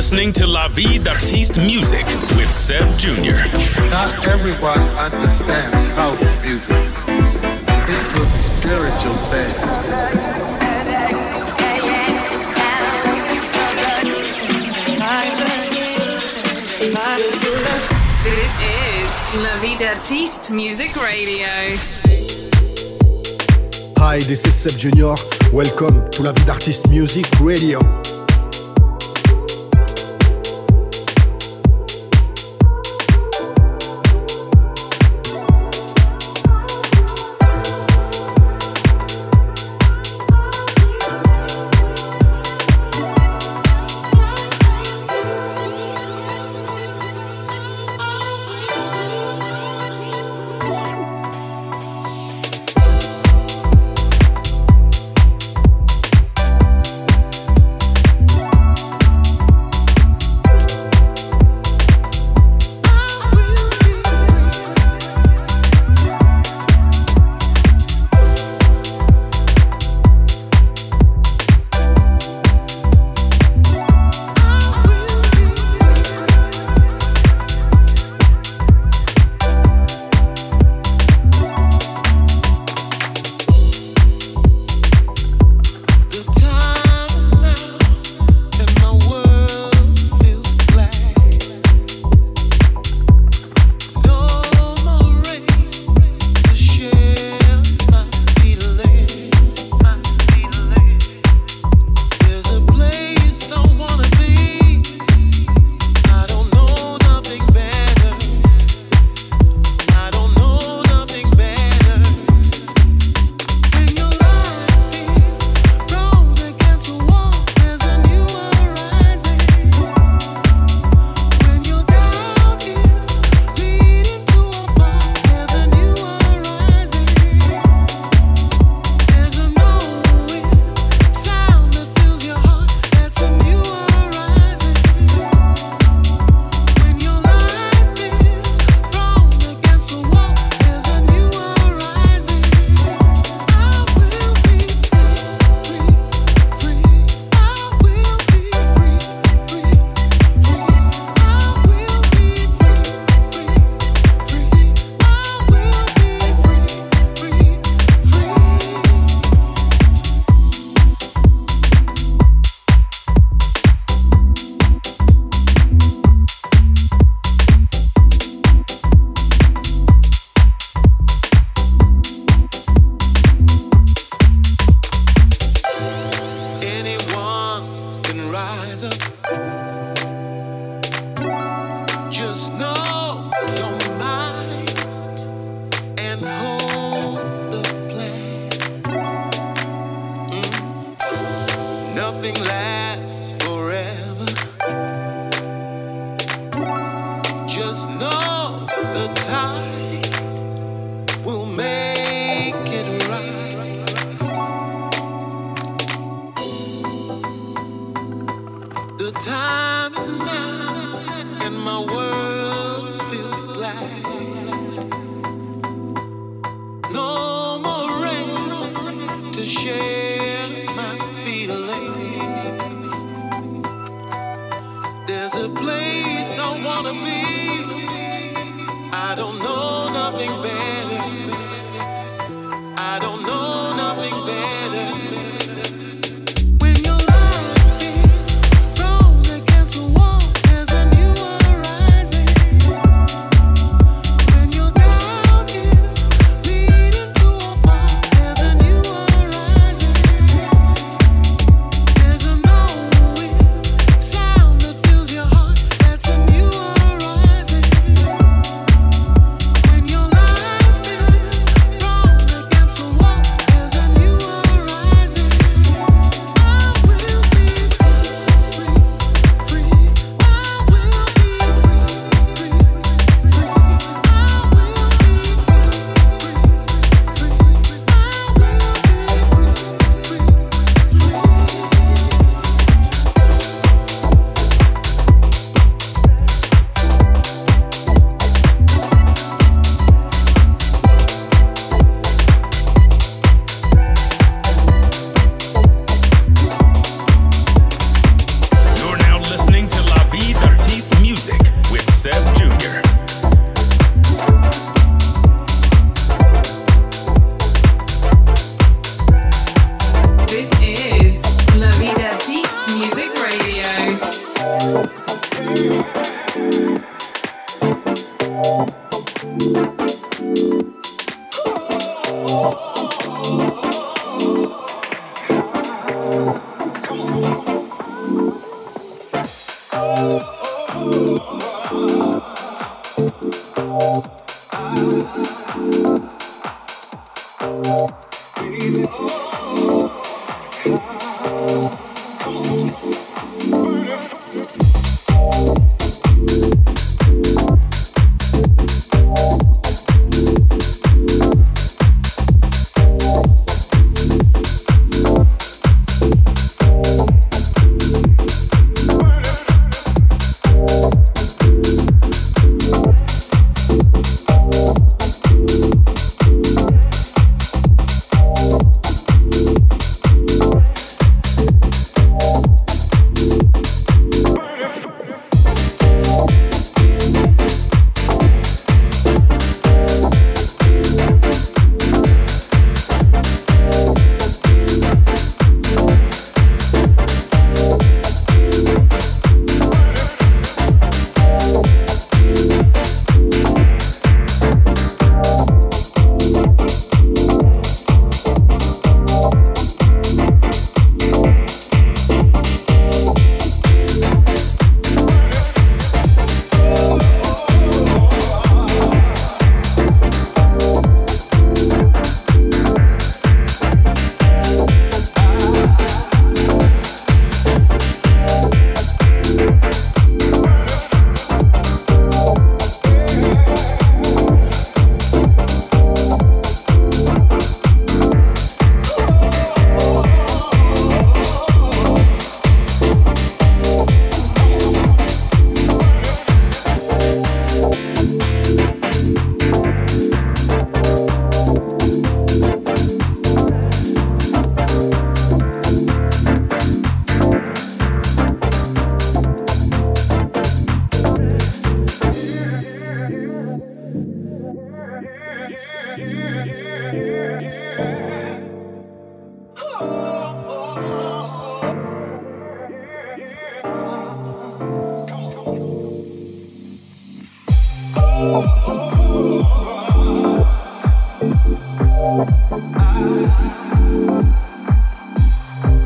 listening to La Vie d'Artiste Music with Sebb Jr. Not everyone understands house music. It's a spiritual thing. This is La Vie d'Artiste Music Radio. Hi, this is Sebb Junior. Welcome to La Vie d'Artiste Music Radio.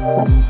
Everybody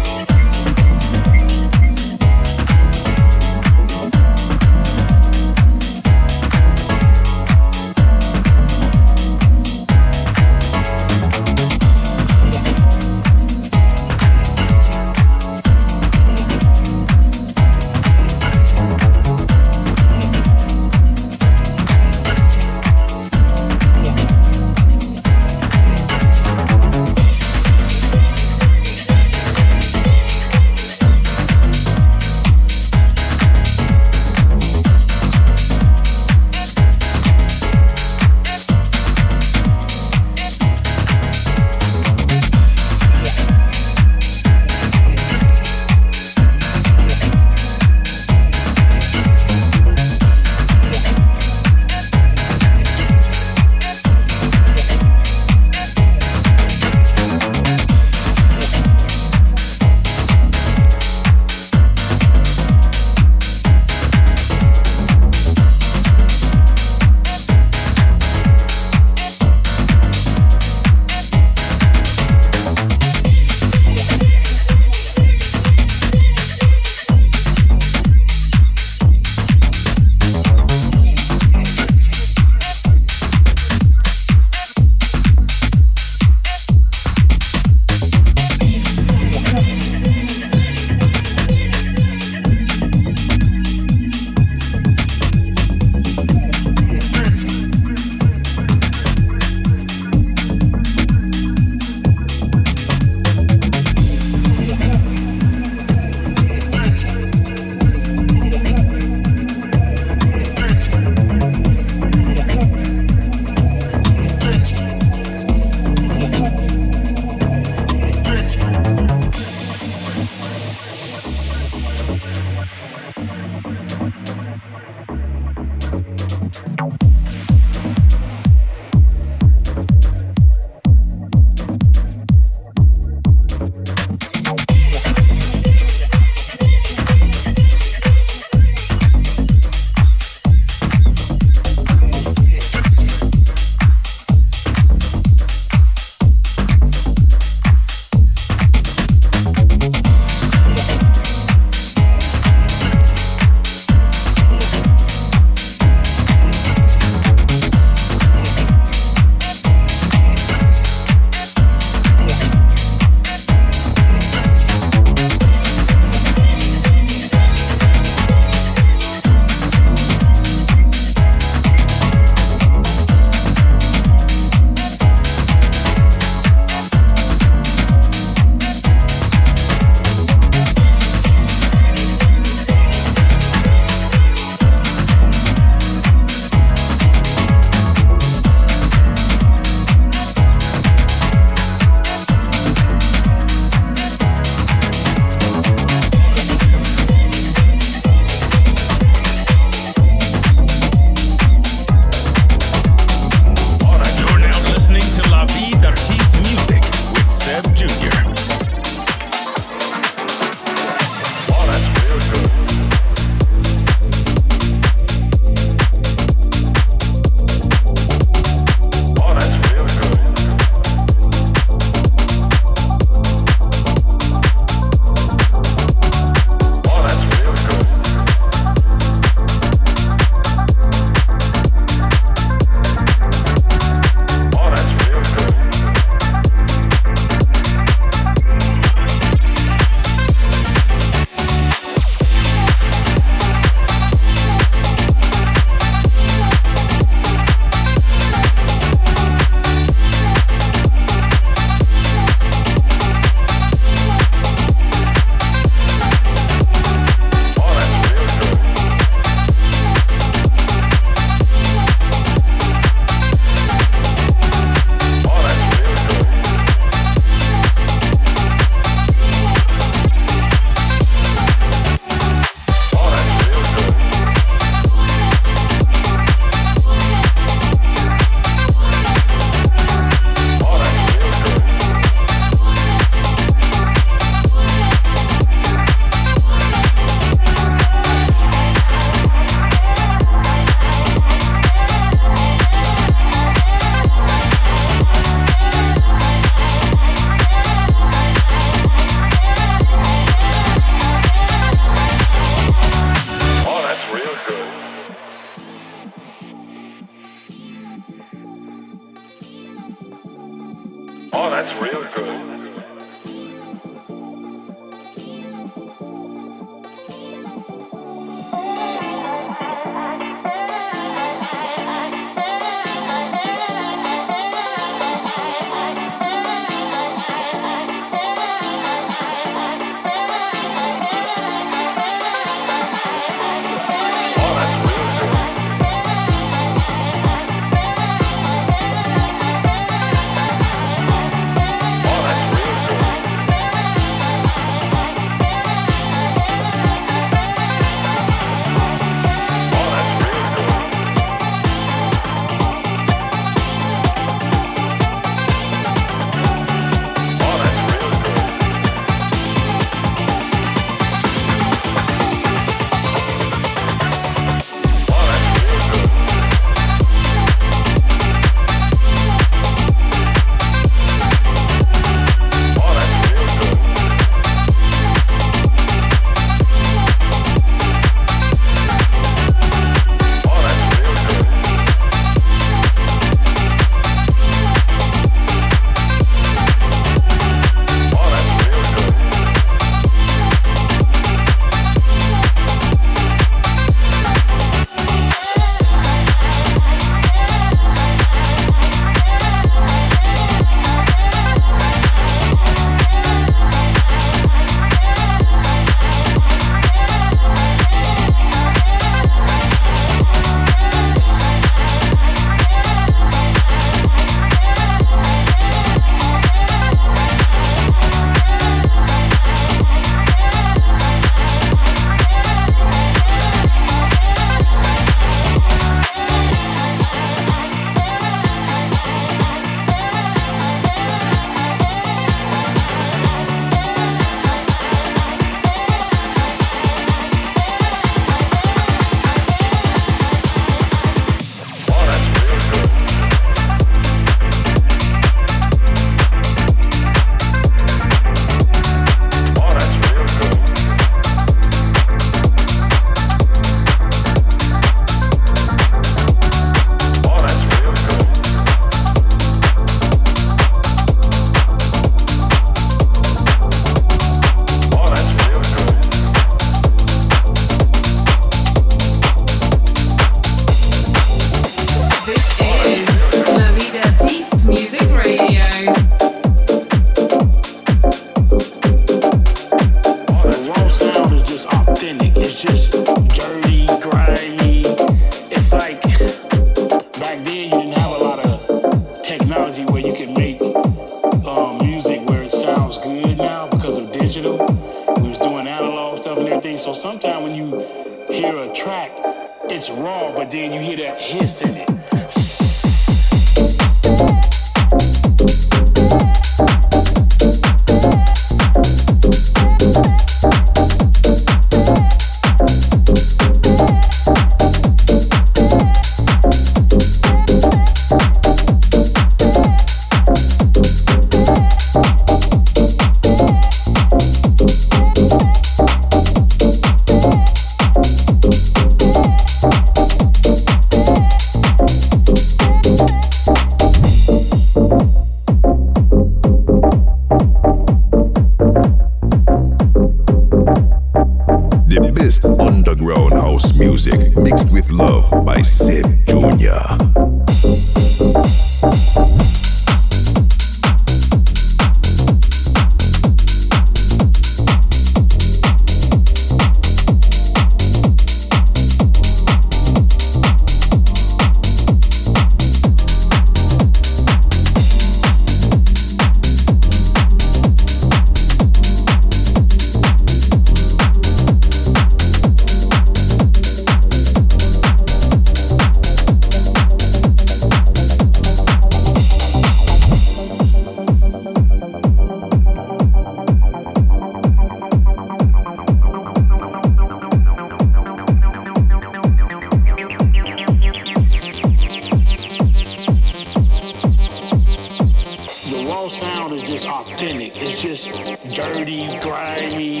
is authentic. It's just dirty, grimy.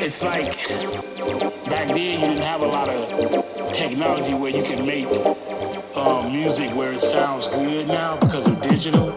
It's like back then you didn't have a lot of technology where you can make um, music where it sounds good now because of digital.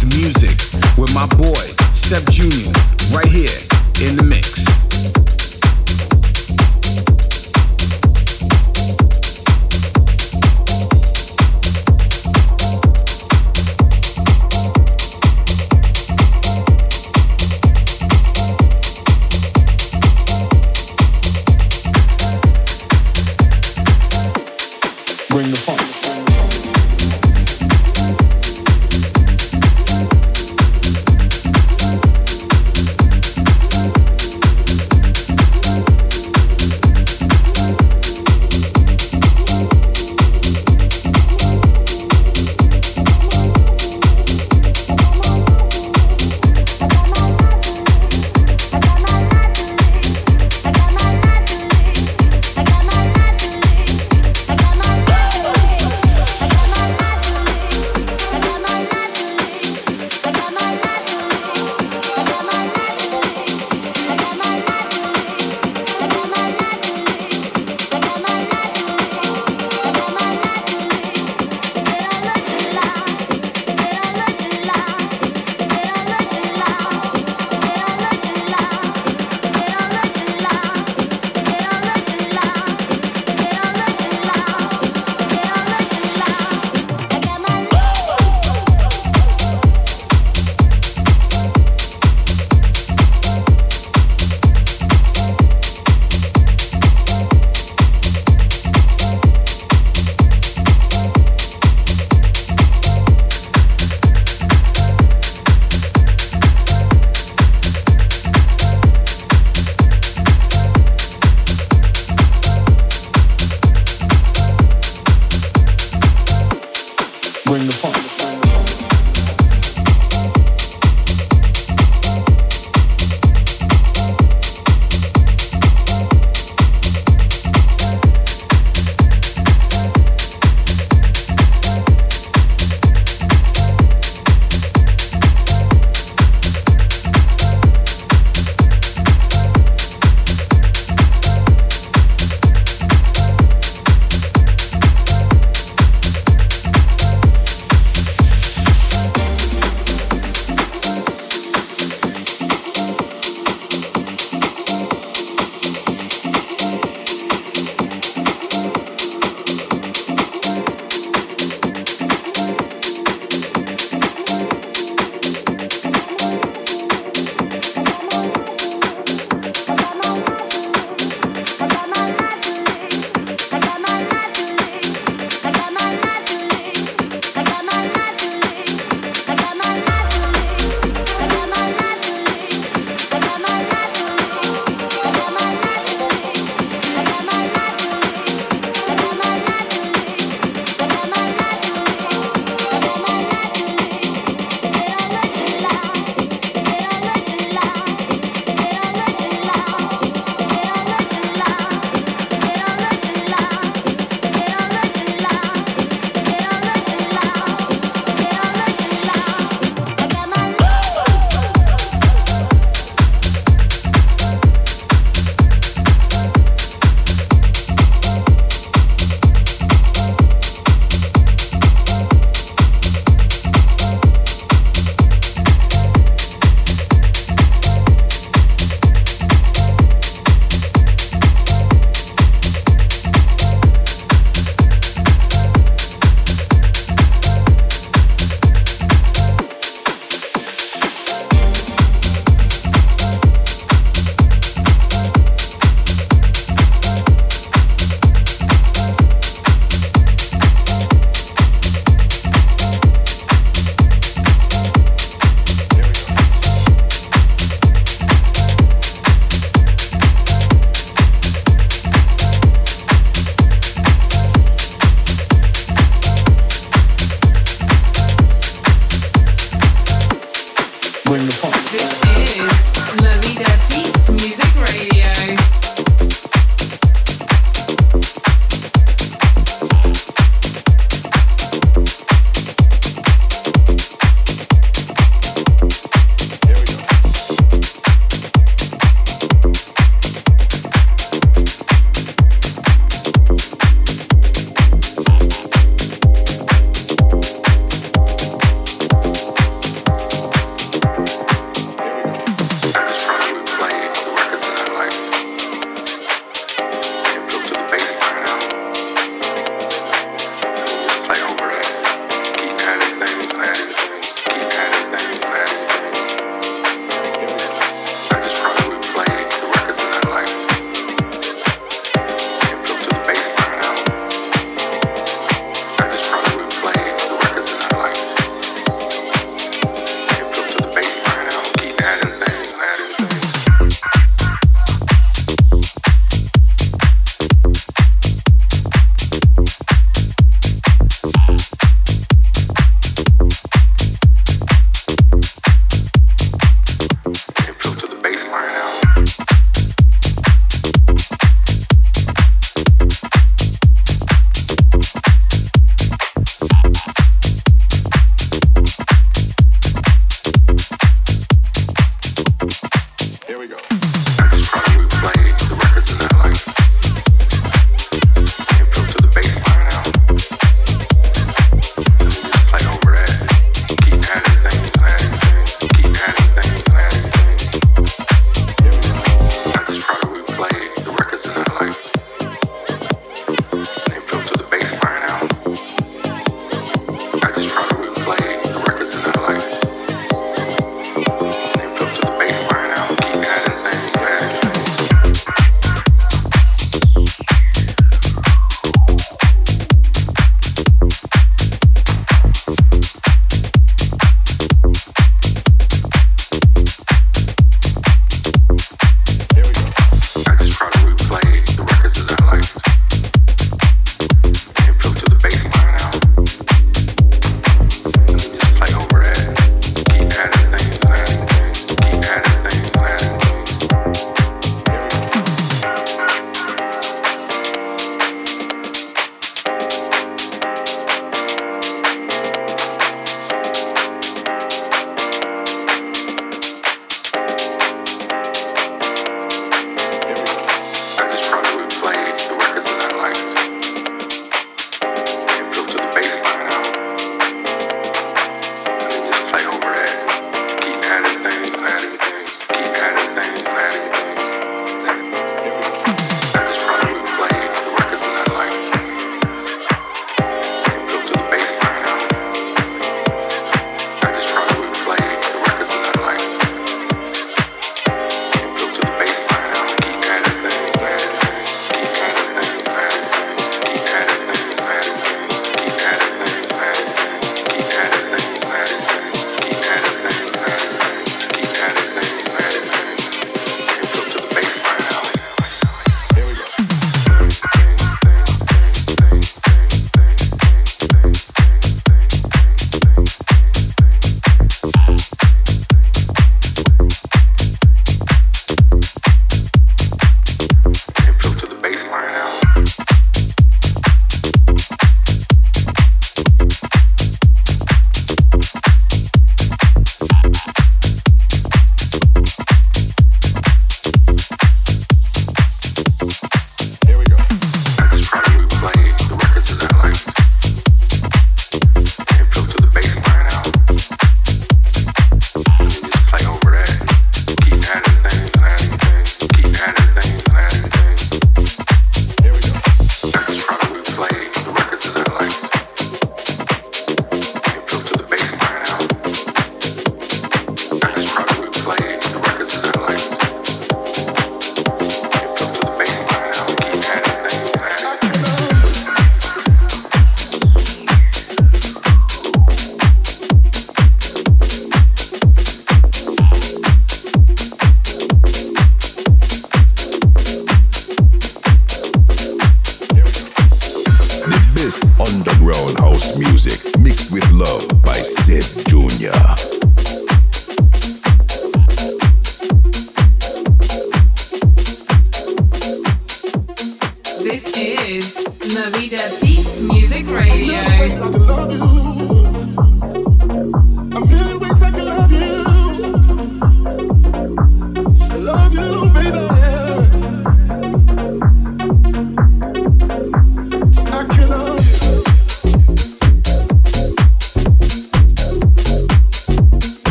the music with my boy, Sebb Jr., right here in the mix.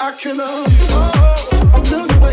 Music Radio.